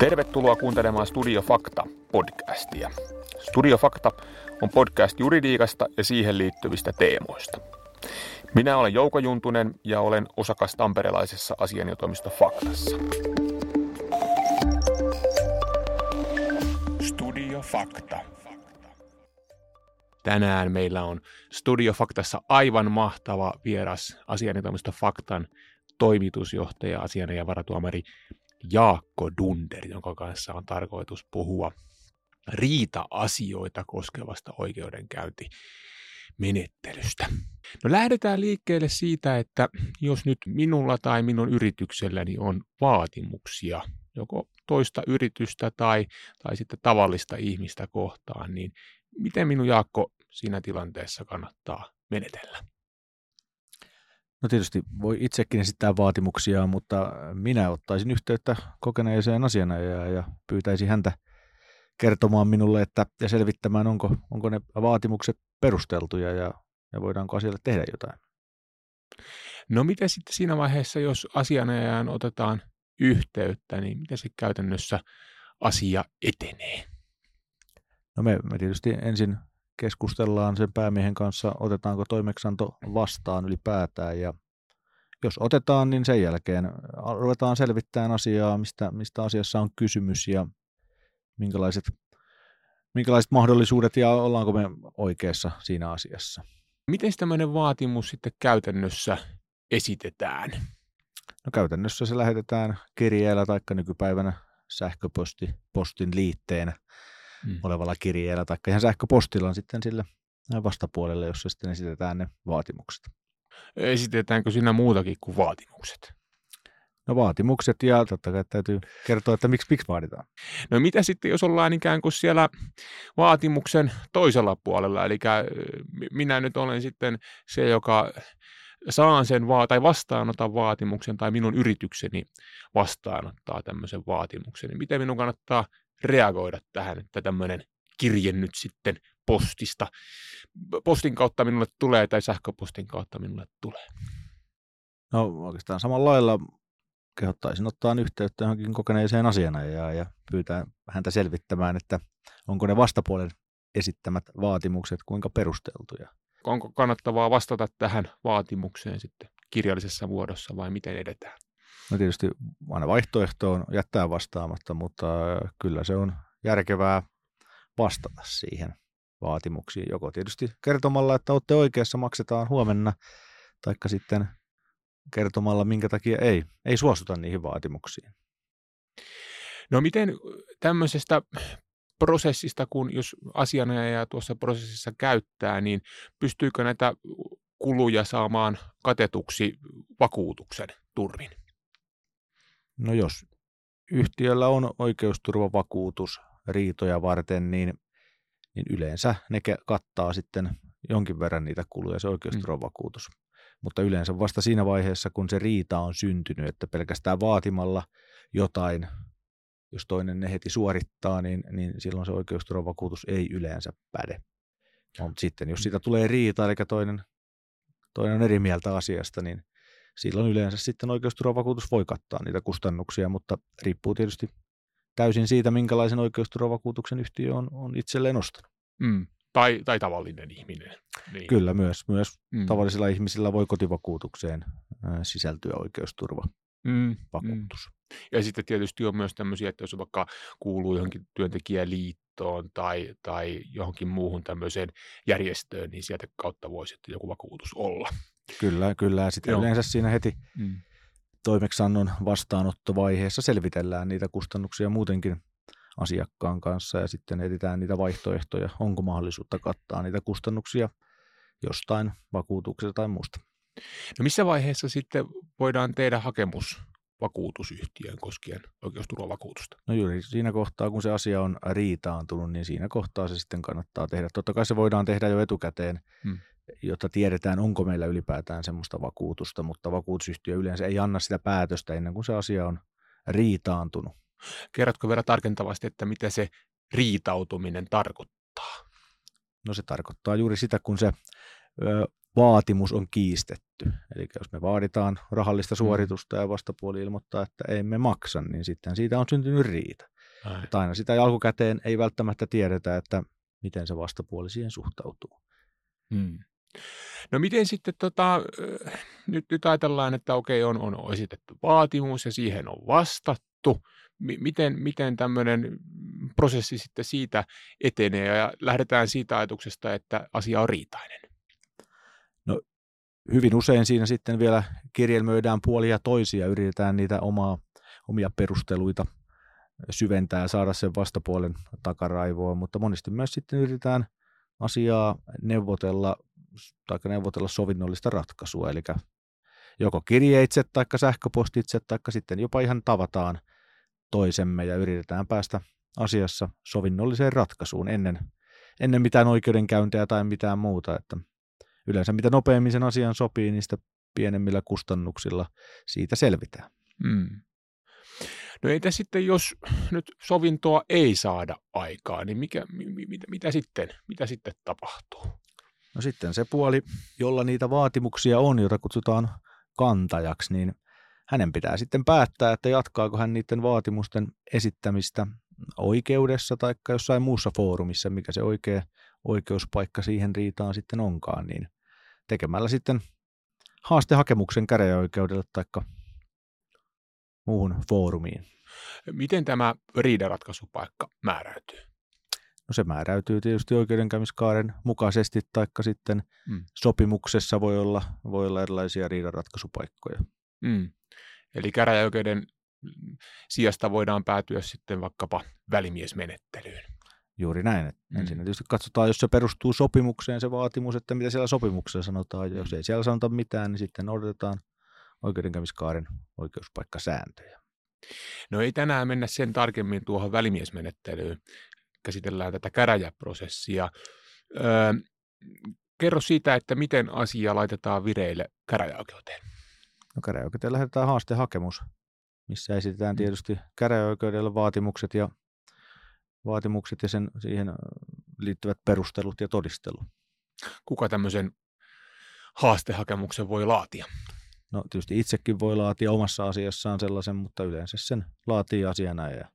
Tervetuloa kuuntelemaan Studio Fakta podcastia. Studio Fakta on podcast juridiikasta ja siihen liittyvistä teemoista. Minä olen Jouko Juntunen ja olen osakas tamperelaisessa asianjotoimisto Faktassa. Studio Fakta. Tänään meillä on Studio Faktassa aivan mahtava vieras asianjotoimisto Faktan toimitusjohtaja, asianajaja ja varatuomari Jaakko Dunder, jonka kanssa on tarkoitus puhua riita-asioita koskevasta oikeudenkäyntimenettelystä. No lähdetään liikkeelle siitä, että jos nyt minulla tai minun yritykselläni on vaatimuksia joko toista yritystä tai, tai sitten tavallista ihmistä kohtaan, niin miten minun Jaakko siinä tilanteessa kannattaa menetellä? No tietysti voi itsekin esittää vaatimuksia, mutta minä ottaisin yhteyttä kokeneeseen asianajajaan ja pyytäisin häntä kertomaan minulle että, ja selvittämään, onko, onko ne vaatimukset perusteltuja ja, ja voidaanko asialle tehdä jotain. No miten sitten siinä vaiheessa, jos asianajajan otetaan yhteyttä, niin miten se käytännössä asia etenee? No me, me tietysti ensin keskustellaan sen päämiehen kanssa, otetaanko toimeksianto vastaan ylipäätään ja jos otetaan, niin sen jälkeen ruvetaan selvittämään asiaa, mistä, mistä asiassa on kysymys ja minkälaiset, minkälaiset mahdollisuudet ja ollaanko me oikeassa siinä asiassa. Miten tämmöinen vaatimus sitten käytännössä esitetään? No käytännössä se lähetetään kirjeellä tai nykypäivänä sähköposti postin liitteenä mm. olevalla kirjeellä tai ihan sähköpostilla sitten sille vastapuolelle, jossa sitten esitetään ne vaatimukset. Esitetäänkö siinä muutakin kuin vaatimukset? No vaatimukset ja totta kai täytyy kertoa, että miksi, miksi vaaditaan. No mitä sitten, jos ollaan ikään kuin siellä vaatimuksen toisella puolella, eli minä nyt olen sitten se, joka saan sen va- tai vastaanotan vaatimuksen tai minun yritykseni vastaanottaa tämmöisen vaatimuksen, niin miten minun kannattaa reagoida tähän, että tämmöinen kirje nyt sitten postista, postin kautta minulle tulee tai sähköpostin kautta minulle tulee? No oikeastaan samalla lailla kehottaisin ottaa yhteyttä johonkin kokeneeseen asianajajaan ja pyytää häntä selvittämään, että onko ne vastapuolen esittämät vaatimukset kuinka perusteltuja. Onko kannattavaa vastata tähän vaatimukseen sitten kirjallisessa muodossa vai miten edetään? No tietysti aina vaihtoehto on jättää vastaamatta, mutta kyllä se on järkevää vastata siihen vaatimuksiin. Joko tietysti kertomalla, että olette oikeassa, maksetaan huomenna, taikka sitten kertomalla, minkä takia ei, ei suostuta niihin vaatimuksiin. No miten tämmöisestä prosessista, kun jos asianajaja tuossa prosessissa käyttää, niin pystyykö näitä kuluja saamaan katetuksi vakuutuksen turvin? No jos yhtiöllä on oikeusturvavakuutus riitoja varten, niin, niin yleensä ne kattaa sitten jonkin verran niitä kuluja, se oikeusturvavakuutus. Mm. Mutta yleensä vasta siinä vaiheessa, kun se riita on syntynyt, että pelkästään vaatimalla jotain, jos toinen ne heti suorittaa, niin, niin silloin se oikeusturvavakuutus ei yleensä päde. Mutta sitten jos siitä tulee riita, eli toinen, toinen on eri mieltä asiasta, niin silloin yleensä sitten oikeusturvavakuutus voi kattaa niitä kustannuksia, mutta riippuu tietysti täysin siitä, minkälaisen oikeusturvavakuutuksen yhtiö on, on itselleen ostanut. Mm. Tai, tai tavallinen ihminen. Niin. Kyllä myös. Myös mm. tavallisilla ihmisillä voi kotivakuutukseen sisältyä oikeusturva. Mm, vakuutus. Mm. Ja sitten tietysti on myös tämmöisiä, että jos vaikka kuuluu johonkin työntekijäliittoon tai, tai johonkin muuhun tämmöiseen järjestöön, niin sieltä kautta voisi että joku vakuutus olla. Kyllä, kyllä. Sitten Joo. yleensä siinä heti mm. toimeksannon vastaanottovaiheessa selvitellään niitä kustannuksia muutenkin asiakkaan kanssa ja sitten etsitään niitä vaihtoehtoja, onko mahdollisuutta kattaa niitä kustannuksia jostain vakuutuksesta tai muusta. No missä vaiheessa sitten voidaan tehdä hakemus vakuutusyhtiön koskien oikeusturvavakuutusta? No juuri siinä kohtaa, kun se asia on riitaantunut, niin siinä kohtaa se sitten kannattaa tehdä. Totta kai se voidaan tehdä jo etukäteen, hmm jotta tiedetään, onko meillä ylipäätään semmoista vakuutusta, mutta vakuutusyhtiö yleensä ei anna sitä päätöstä ennen kuin se asia on riitaantunut. Kerrotko vielä tarkentavasti, että mitä se riitautuminen tarkoittaa? No se tarkoittaa juuri sitä, kun se ö, vaatimus on kiistetty. Eli jos me vaaditaan rahallista mm. suoritusta ja vastapuoli ilmoittaa, että emme maksa, niin sitten siitä on syntynyt riita. Mutta aina sitä alkukäteen ei välttämättä tiedetä, että miten se vastapuoli siihen suhtautuu. Hmm. No miten sitten, tota, nyt, nyt ajatellaan, että okei, on, on esitetty vaatimus ja siihen on vastattu. M- miten, miten tämmöinen prosessi sitten siitä etenee ja lähdetään siitä ajatuksesta, että asia on riitainen? No hyvin usein siinä sitten vielä kirjelmöidään puolia toisia, yritetään niitä omaa, omia perusteluita syventää ja saada sen vastapuolen takaraivoa, mutta monesti myös sitten yritetään asiaa neuvotella tai neuvotella sovinnollista ratkaisua, eli joko kirjeitse tai sähköpostitse tai sitten jopa ihan tavataan toisemme ja yritetään päästä asiassa sovinnolliseen ratkaisuun ennen, ennen mitään oikeudenkäyntiä tai mitään muuta. Että yleensä mitä nopeammin sen asian sopii, niin sitä pienemmillä kustannuksilla siitä selvitään. Mm. No entä sitten, jos nyt sovintoa ei saada aikaa, niin mikä, mitä, mitä, sitten, mitä sitten tapahtuu? No sitten se puoli, jolla niitä vaatimuksia on, jota kutsutaan kantajaksi, niin hänen pitää sitten päättää, että jatkaako hän niiden vaatimusten esittämistä oikeudessa tai jossain muussa foorumissa, mikä se oikea oikeuspaikka siihen riitaan sitten onkaan, niin tekemällä sitten haastehakemuksen käräjäoikeudelle tai muuhun foorumiin. Miten tämä riidanratkaisupaikka määräytyy? No se määräytyy tietysti oikeudenkäymiskaaren mukaisesti, taikka sitten mm. sopimuksessa voi olla, voi olla erilaisia riidanratkaisupaikkoja. Mm. Eli käräjäoikeuden sijasta voidaan päätyä sitten vaikkapa välimiesmenettelyyn. Juuri näin. Mm. Ensin tietysti katsotaan, jos se perustuu sopimukseen se vaatimus, että mitä siellä sopimuksessa sanotaan. Ja jos ei siellä sanota mitään, niin sitten odotetaan oikeudenkäymiskaaren oikeuspaikkasääntöjä. No ei tänään mennä sen tarkemmin tuohon välimiesmenettelyyn. Käsitellään tätä käräjäprosessia. Öö, kerro siitä, että miten asia laitetaan vireille käräjäoikeuteen. No käräjäoikeuteen lähetetään haastehakemus, missä esitetään mm. tietysti käräjäoikeudelle vaatimukset ja, vaatimukset ja sen, siihen liittyvät perustelut ja todistelu. Kuka tämmöisen haastehakemuksen voi laatia? No tietysti itsekin voi laatia omassa asiassaan sellaisen, mutta yleensä sen laatii asiana ja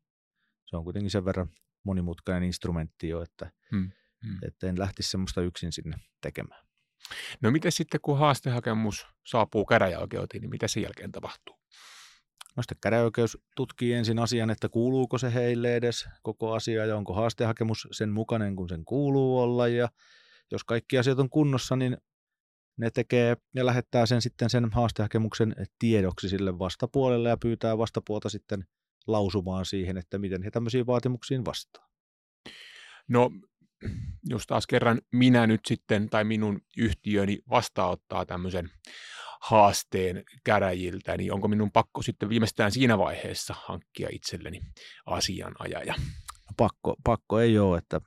se on kuitenkin sen verran monimutkainen instrumentti jo, että, hmm. Hmm. että en lähtisi semmoista yksin sinne tekemään. No miten sitten, kun haastehakemus saapuu käräjäoikeuteen, niin mitä sen jälkeen tapahtuu? No sitten käräjäoikeus tutkii ensin asian, että kuuluuko se heille edes koko asia ja onko haastehakemus sen mukainen, kun sen kuuluu olla. Ja jos kaikki asiat on kunnossa, niin ne tekee ja lähettää sen sitten sen haastehakemuksen tiedoksi sille vastapuolelle ja pyytää vastapuolta sitten lausumaan siihen, että miten he tämmöisiin vaatimuksiin vastaa. No, jos taas kerran minä nyt sitten tai minun yhtiöni vastaanottaa tämmöisen haasteen käräjiltä, niin onko minun pakko sitten viimeistään siinä vaiheessa hankkia itselleni asianajaja? No pakko, pakko ei ole, että,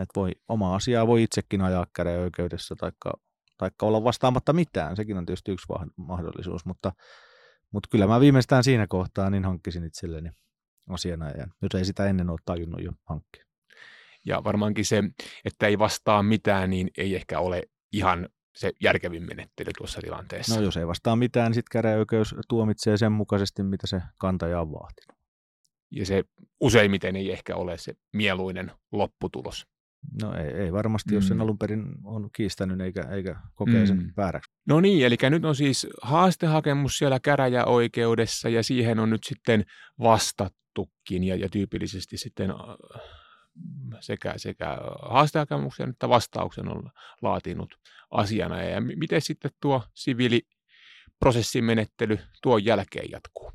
että voi, oma asiaa voi itsekin ajaa käräjäoikeudessa tai tai olla vastaamatta mitään, sekin on tietysti yksi mahdollisuus, mutta, mutta kyllä mä viimeistään siinä kohtaa niin hankkisin itselleni asianajan, jos ei sitä ennen ole tajunnut jo hankkia. Ja varmaankin se, että ei vastaa mitään, niin ei ehkä ole ihan se järkevin menettely tuossa tilanteessa. No jos ei vastaa mitään, niin sitten käräjäoikeus tuomitsee sen mukaisesti, mitä se kantaja on vaatinut. Ja se useimmiten ei ehkä ole se mieluinen lopputulos. No ei, ei varmasti, jos sen mm. alun perin on kiistänyt eikä, eikä kokee sen mm. vääräksi. No niin, eli nyt on siis haastehakemus siellä käräjäoikeudessa ja siihen on nyt sitten vastattukin ja, ja tyypillisesti sitten äh, sekä, sekä haastehakemuksen että vastauksen on laatinut asiana. Ja miten sitten tuo siviiliprosessimenettely tuon jälkeen jatkuu?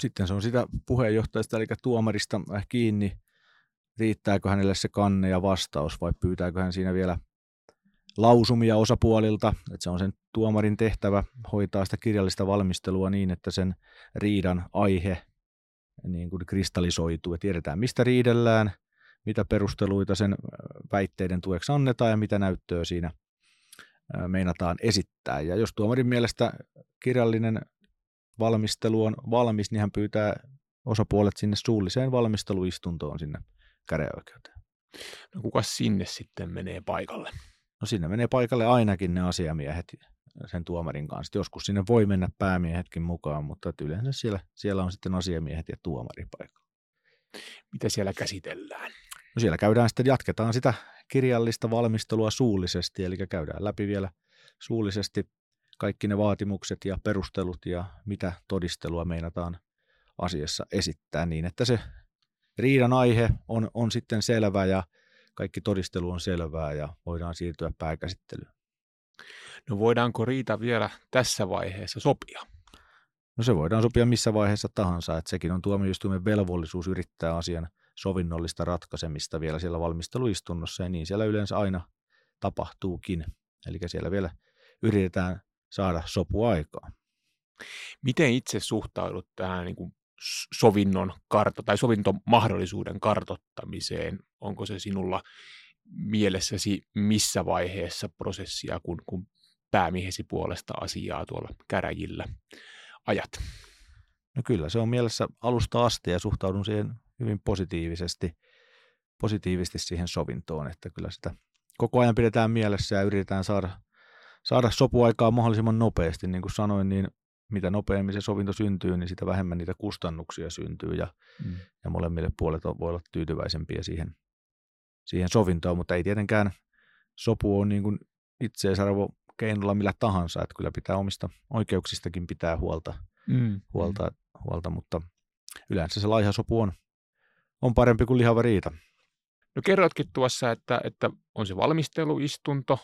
Sitten se on sitä puheenjohtajasta eli tuomarista kiinni, riittääkö hänelle se kanne ja vastaus vai pyytääkö hän siinä vielä lausumia osapuolilta, että se on sen tuomarin tehtävä hoitaa sitä kirjallista valmistelua niin, että sen riidan aihe niin kuin kristallisoituu ja tiedetään mistä riidellään, mitä perusteluita sen väitteiden tueksi annetaan ja mitä näyttöä siinä meinataan esittää. Ja jos tuomarin mielestä kirjallinen valmistelu on valmis, niin hän pyytää osapuolet sinne suulliseen valmisteluistuntoon sinne käräjäoikeuteen. No kuka sinne sitten menee paikalle? No sinne menee paikalle ainakin ne asiamiehet sen tuomarin kanssa. Joskus sinne voi mennä päämiehetkin mukaan, mutta yleensä siellä, siellä on sitten asiamiehet ja tuomari paikalla. Mitä siellä käsitellään? No siellä käydään sitten, jatketaan sitä kirjallista valmistelua suullisesti, eli käydään läpi vielä suullisesti kaikki ne vaatimukset ja perustelut ja mitä todistelua meinataan asiassa esittää niin, että se riidan aihe on, on sitten selvä ja kaikki todistelu on selvää ja voidaan siirtyä pääkäsittelyyn. No voidaanko riita vielä tässä vaiheessa sopia? No se voidaan sopia missä vaiheessa tahansa, että sekin on tuomioistuimen velvollisuus yrittää asian sovinnollista ratkaisemista vielä siellä valmisteluistunnossa ja niin siellä yleensä aina tapahtuukin. Eli siellä vielä yritetään saada sopuaikaa. Miten itse suhtaudut tähän niin kuin sovinnon karto tai sovintomahdollisuuden kartottamiseen? Onko se sinulla mielessäsi missä vaiheessa prosessia, kun, kun päämiehesi puolesta asiaa tuolla käräjillä ajat? No kyllä, se on mielessä alusta asti ja suhtaudun siihen hyvin positiivisesti, positiivisesti siihen sovintoon, että kyllä sitä koko ajan pidetään mielessä ja yritetään saada, saada sopuaikaa mahdollisimman nopeasti. Niin kuin sanoin, niin mitä nopeammin se sovinto syntyy, niin sitä vähemmän niitä kustannuksia syntyy ja, mm. ja molemmille puolet voi olla tyytyväisempiä siihen, siihen sovintoon, mutta ei tietenkään sopu on niin kuin itseisarvo keinolla millä tahansa, että kyllä pitää omista oikeuksistakin pitää huolta, mm. huolta, mm. huolta mutta yleensä se laiha sopu on, on parempi kuin lihava riita. No kerrotkin tuossa, että, että on se valmisteluistunto,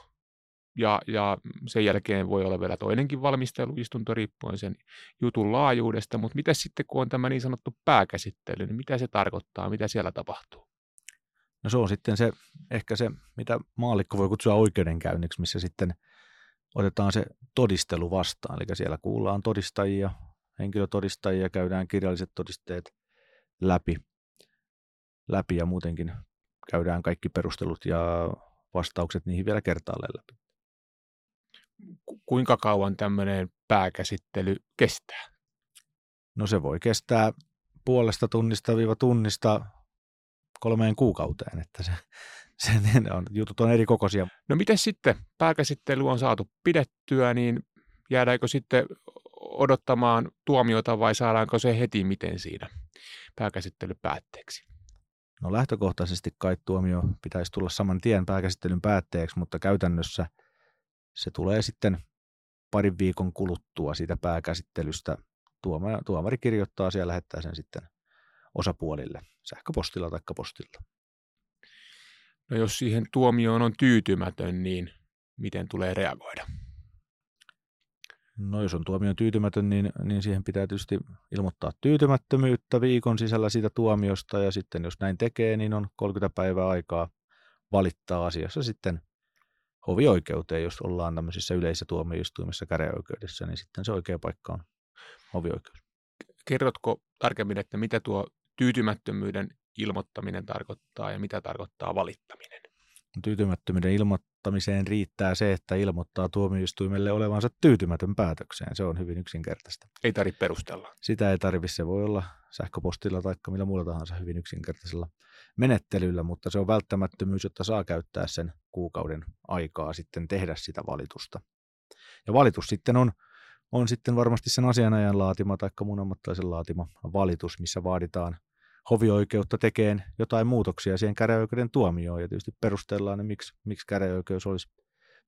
ja, ja sen jälkeen voi olla vielä toinenkin valmisteluistunto riippuen sen jutun laajuudesta, mutta mitä sitten kun on tämä niin sanottu pääkäsittely, niin mitä se tarkoittaa, mitä siellä tapahtuu? No se on sitten se, ehkä se, mitä maallikko voi kutsua oikeudenkäynniksi, missä sitten otetaan se todistelu vastaan. Eli siellä kuullaan todistajia, henkilötodistajia, käydään kirjalliset todisteet läpi, läpi ja muutenkin käydään kaikki perustelut ja vastaukset niihin vielä kertaalleen läpi kuinka kauan tämmöinen pääkäsittely kestää? No se voi kestää puolesta tunnista viiva tunnista kolmeen kuukauteen, että se, se on, jutut on eri kokoisia. No miten sitten pääkäsittely on saatu pidettyä, niin jäädäänkö sitten odottamaan tuomiota vai saadaanko se heti miten siinä pääkäsittely päätteeksi? No lähtökohtaisesti kai tuomio pitäisi tulla saman tien pääkäsittelyn päätteeksi, mutta käytännössä – se tulee sitten parin viikon kuluttua siitä pääkäsittelystä. Tuomari, tuomari kirjoittaa ja lähettää sen sitten osapuolille sähköpostilla tai postilla. No jos siihen tuomioon on tyytymätön, niin miten tulee reagoida? No jos on tuomioon tyytymätön, niin, niin siihen pitää tietysti ilmoittaa tyytymättömyyttä viikon sisällä siitä tuomiosta ja sitten jos näin tekee, niin on 30 päivää aikaa valittaa asiassa sitten hovioikeuteen, jos ollaan tämmöisissä yleisissä tuomioistuimissa käräjäoikeudessa, niin sitten se oikea paikka on hovioikeus. Kerrotko tarkemmin, että mitä tuo tyytymättömyyden ilmoittaminen tarkoittaa ja mitä tarkoittaa valittaminen? Tyytymättömyyden ilmoittamiseen riittää se, että ilmoittaa tuomioistuimelle olevansa tyytymätön päätökseen. Se on hyvin yksinkertaista. Ei tarvitse perustella. Sitä ei tarvitse. Se voi olla sähköpostilla tai millä muulla tahansa hyvin yksinkertaisella menettelyllä, mutta se on välttämättömyys, jotta saa käyttää sen kuukauden aikaa sitten tehdä sitä valitusta. Ja valitus sitten on, on sitten varmasti sen asianajan laatima tai muun ammattilaisen laatima valitus, missä vaaditaan hovioikeutta tekeen jotain muutoksia siihen käräjäoikeuden tuomioon ja tietysti perustellaan, että miksi, miksi käräjäoikeus olisi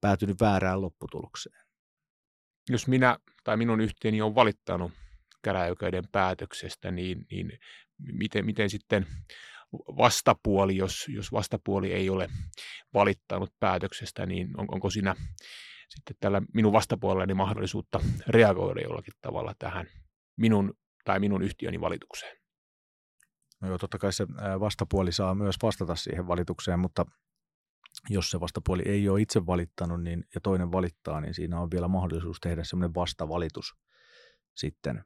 päätynyt väärään lopputulokseen. Jos minä tai minun yhtiöni on valittanut käräjäoikeuden päätöksestä, niin, niin miten, miten sitten vastapuoli, jos, jos vastapuoli ei ole valittanut päätöksestä, niin on, onko siinä sitten tällä minun vastapuolellani mahdollisuutta reagoida jollakin tavalla tähän minun tai minun yhtiöni valitukseen? No joo, totta kai se vastapuoli saa myös vastata siihen valitukseen, mutta jos se vastapuoli ei ole itse valittanut niin, ja toinen valittaa, niin siinä on vielä mahdollisuus tehdä semmoinen vastavalitus sitten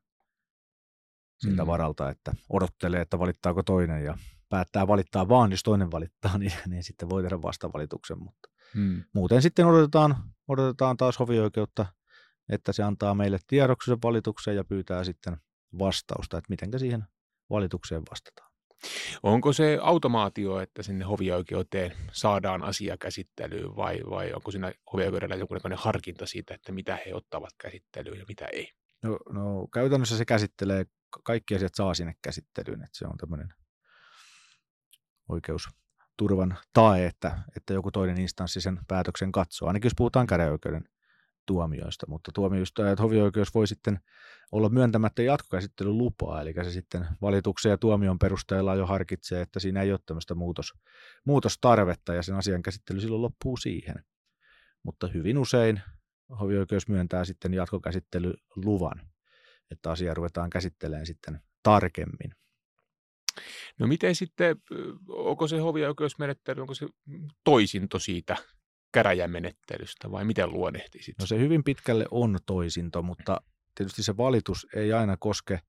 siltä mm. varalta, että odottelee, että valittaako toinen ja päättää valittaa vaan, jos toinen valittaa, niin, niin sitten voi tehdä vastavalituksen, mutta mm. muuten sitten odotetaan, odotetaan taas hovioikeutta, että se antaa meille tiedoksi sen valituksen ja pyytää sitten vastausta, että miten siihen valitukseen vastataan. Onko se automaatio, että sinne hovioikeuteen saadaan asia käsittelyyn vai, vai onko siinä hovioikeudella jonkunlainen harkinta siitä, että mitä he ottavat käsittelyyn ja mitä ei? No, no käytännössä se käsittelee, kaikki asiat saa sinne käsittelyyn, että se on tämmöinen oikeusturvan tae, että, että joku toinen instanssi sen päätöksen katsoo, ainakin jos puhutaan käräjäoikeuden tuomioista, mutta tuomioistuin, että hovioikeus voi sitten olla myöntämättä jatkokäsittelyn lupaa, eli se sitten valituksen ja tuomion perusteella jo harkitsee, että siinä ei ole tämmöistä muutos, muutostarvetta ja sen asian käsittely silloin loppuu siihen. Mutta hyvin usein hovioikeus myöntää sitten jatkokäsittelyluvan, että asiaa ruvetaan käsittelemään sitten tarkemmin. No miten sitten, onko se hovioikeusmenettely, onko se toisinto siitä käräjämenettelystä vai miten luonnehtisit? No se hyvin pitkälle on toisinto, mutta tietysti se valitus ei aina koske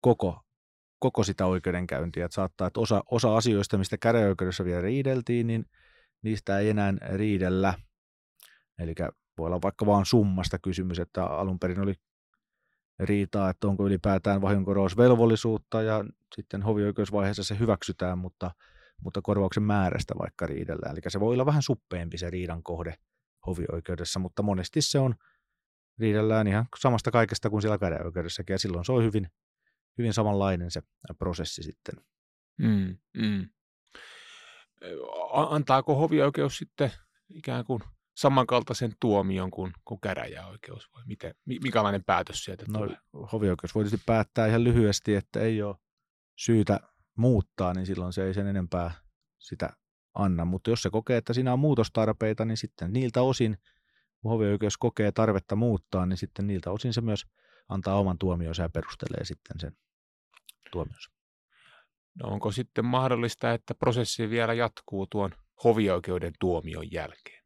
koko, koko sitä oikeudenkäyntiä. Että saattaa, että osa, osa asioista, mistä käräjäoikeudessa vielä riideltiin, niin niistä ei enää riidellä. Eli voi olla vaikka vaan summasta kysymys, että alun perin oli riitaa, että onko ylipäätään vahingonkorvausvelvollisuutta ja sitten hovioikeusvaiheessa se hyväksytään, mutta, mutta korvauksen määrästä vaikka riidellään. Eli se voi olla vähän suppeempi se riidan kohde hovioikeudessa, mutta monesti se on riidellään ihan samasta kaikesta kuin siellä käräjäoikeudessakin ja silloin se on hyvin, hyvin samanlainen se prosessi sitten. Mm, mm. Antaako hovioikeus sitten ikään kuin samankaltaisen tuomion kuin, kuin käräjäoikeus vai miten, mikälainen päätös sieltä no, tulee? Hovioikeus voi tietysti päättää ihan lyhyesti, että ei ole syytä muuttaa, niin silloin se ei sen enempää sitä anna. Mutta jos se kokee, että siinä on muutostarpeita, niin sitten niiltä osin, kun hovioikeus kokee tarvetta muuttaa, niin sitten niiltä osin se myös antaa oman tuomionsa ja perustelee sitten sen tuomionsa. No onko sitten mahdollista, että prosessi vielä jatkuu tuon hovioikeuden tuomion jälkeen?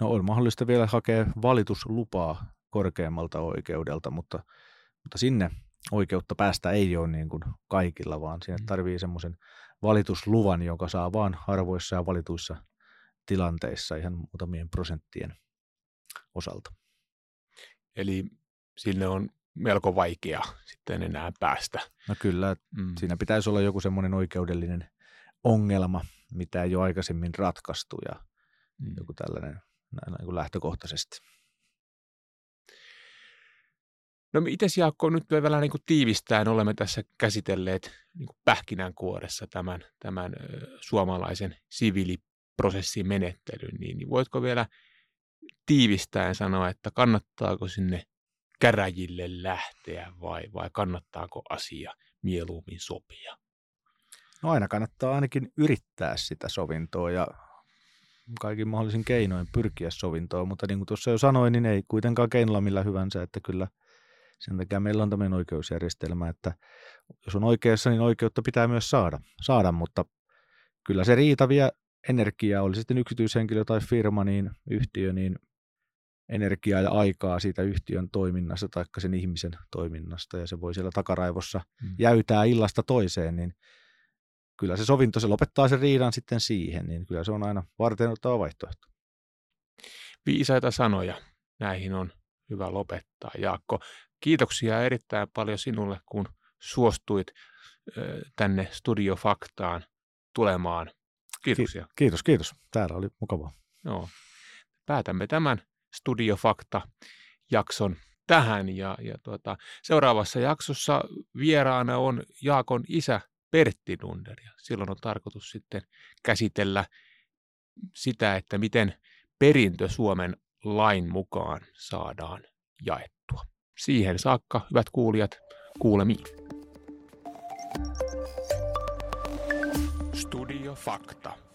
No on mahdollista vielä hakea valituslupaa korkeammalta oikeudelta, mutta, mutta sinne oikeutta päästä ei ole niin kuin kaikilla, vaan siinä mm. tarvii semmoisen valitusluvan, jonka saa vain harvoissa ja valituissa tilanteissa ihan muutamien prosenttien osalta. Eli sinne on melko vaikea sitten enää päästä. No kyllä, mm. siinä pitäisi olla joku semmoinen oikeudellinen ongelma, mitä ei ole aikaisemmin ratkaistu ja mm. joku tällainen näin niin kuin lähtökohtaisesti. No itse Jaakko, nyt me vielä niin kuin tiivistäen olemme tässä käsitelleet niin kuin pähkinänkuoressa tämän, tämän suomalaisen siviiliprosessin menettelyn, niin, niin voitko vielä tiivistäen sanoa, että kannattaako sinne käräjille lähteä vai, vai kannattaako asia mieluummin sopia? No aina kannattaa ainakin yrittää sitä sovintoa ja kaikin mahdollisin keinoin pyrkiä sovintoon, mutta niin kuin tuossa jo sanoin, niin ei kuitenkaan keinolla millä hyvänsä, että kyllä sen takia meillä on tämmöinen oikeusjärjestelmä, että jos on oikeassa, niin oikeutta pitää myös saada, saada mutta kyllä se riita vie energiaa, oli sitten yksityishenkilö tai firma, niin yhtiö, niin energiaa ja aikaa siitä yhtiön toiminnasta tai sen ihmisen toiminnasta, ja se voi siellä takaraivossa hmm. jäytää illasta toiseen, niin kyllä se sovinto, se lopettaa sen riidan sitten siihen, niin kyllä se on aina varten ottava vaihtoehto. Viisaita sanoja. Näihin on hyvä lopettaa. Jaakko, kiitoksia erittäin paljon sinulle, kun suostuit tänne Studio Faktaan tulemaan. Kiitoksia. Kiitos, kiitos. Täällä oli mukavaa. Joo. Päätämme tämän Studio Fakta-jakson tähän ja, ja tuota, seuraavassa jaksossa vieraana on Jaakon isä Pertti Nunder. Ja silloin on tarkoitus sitten käsitellä sitä, että miten perintö Suomen lain mukaan saadaan jaettua. Siihen saakka, hyvät kuulijat, kuulemiin. Studio Fakta.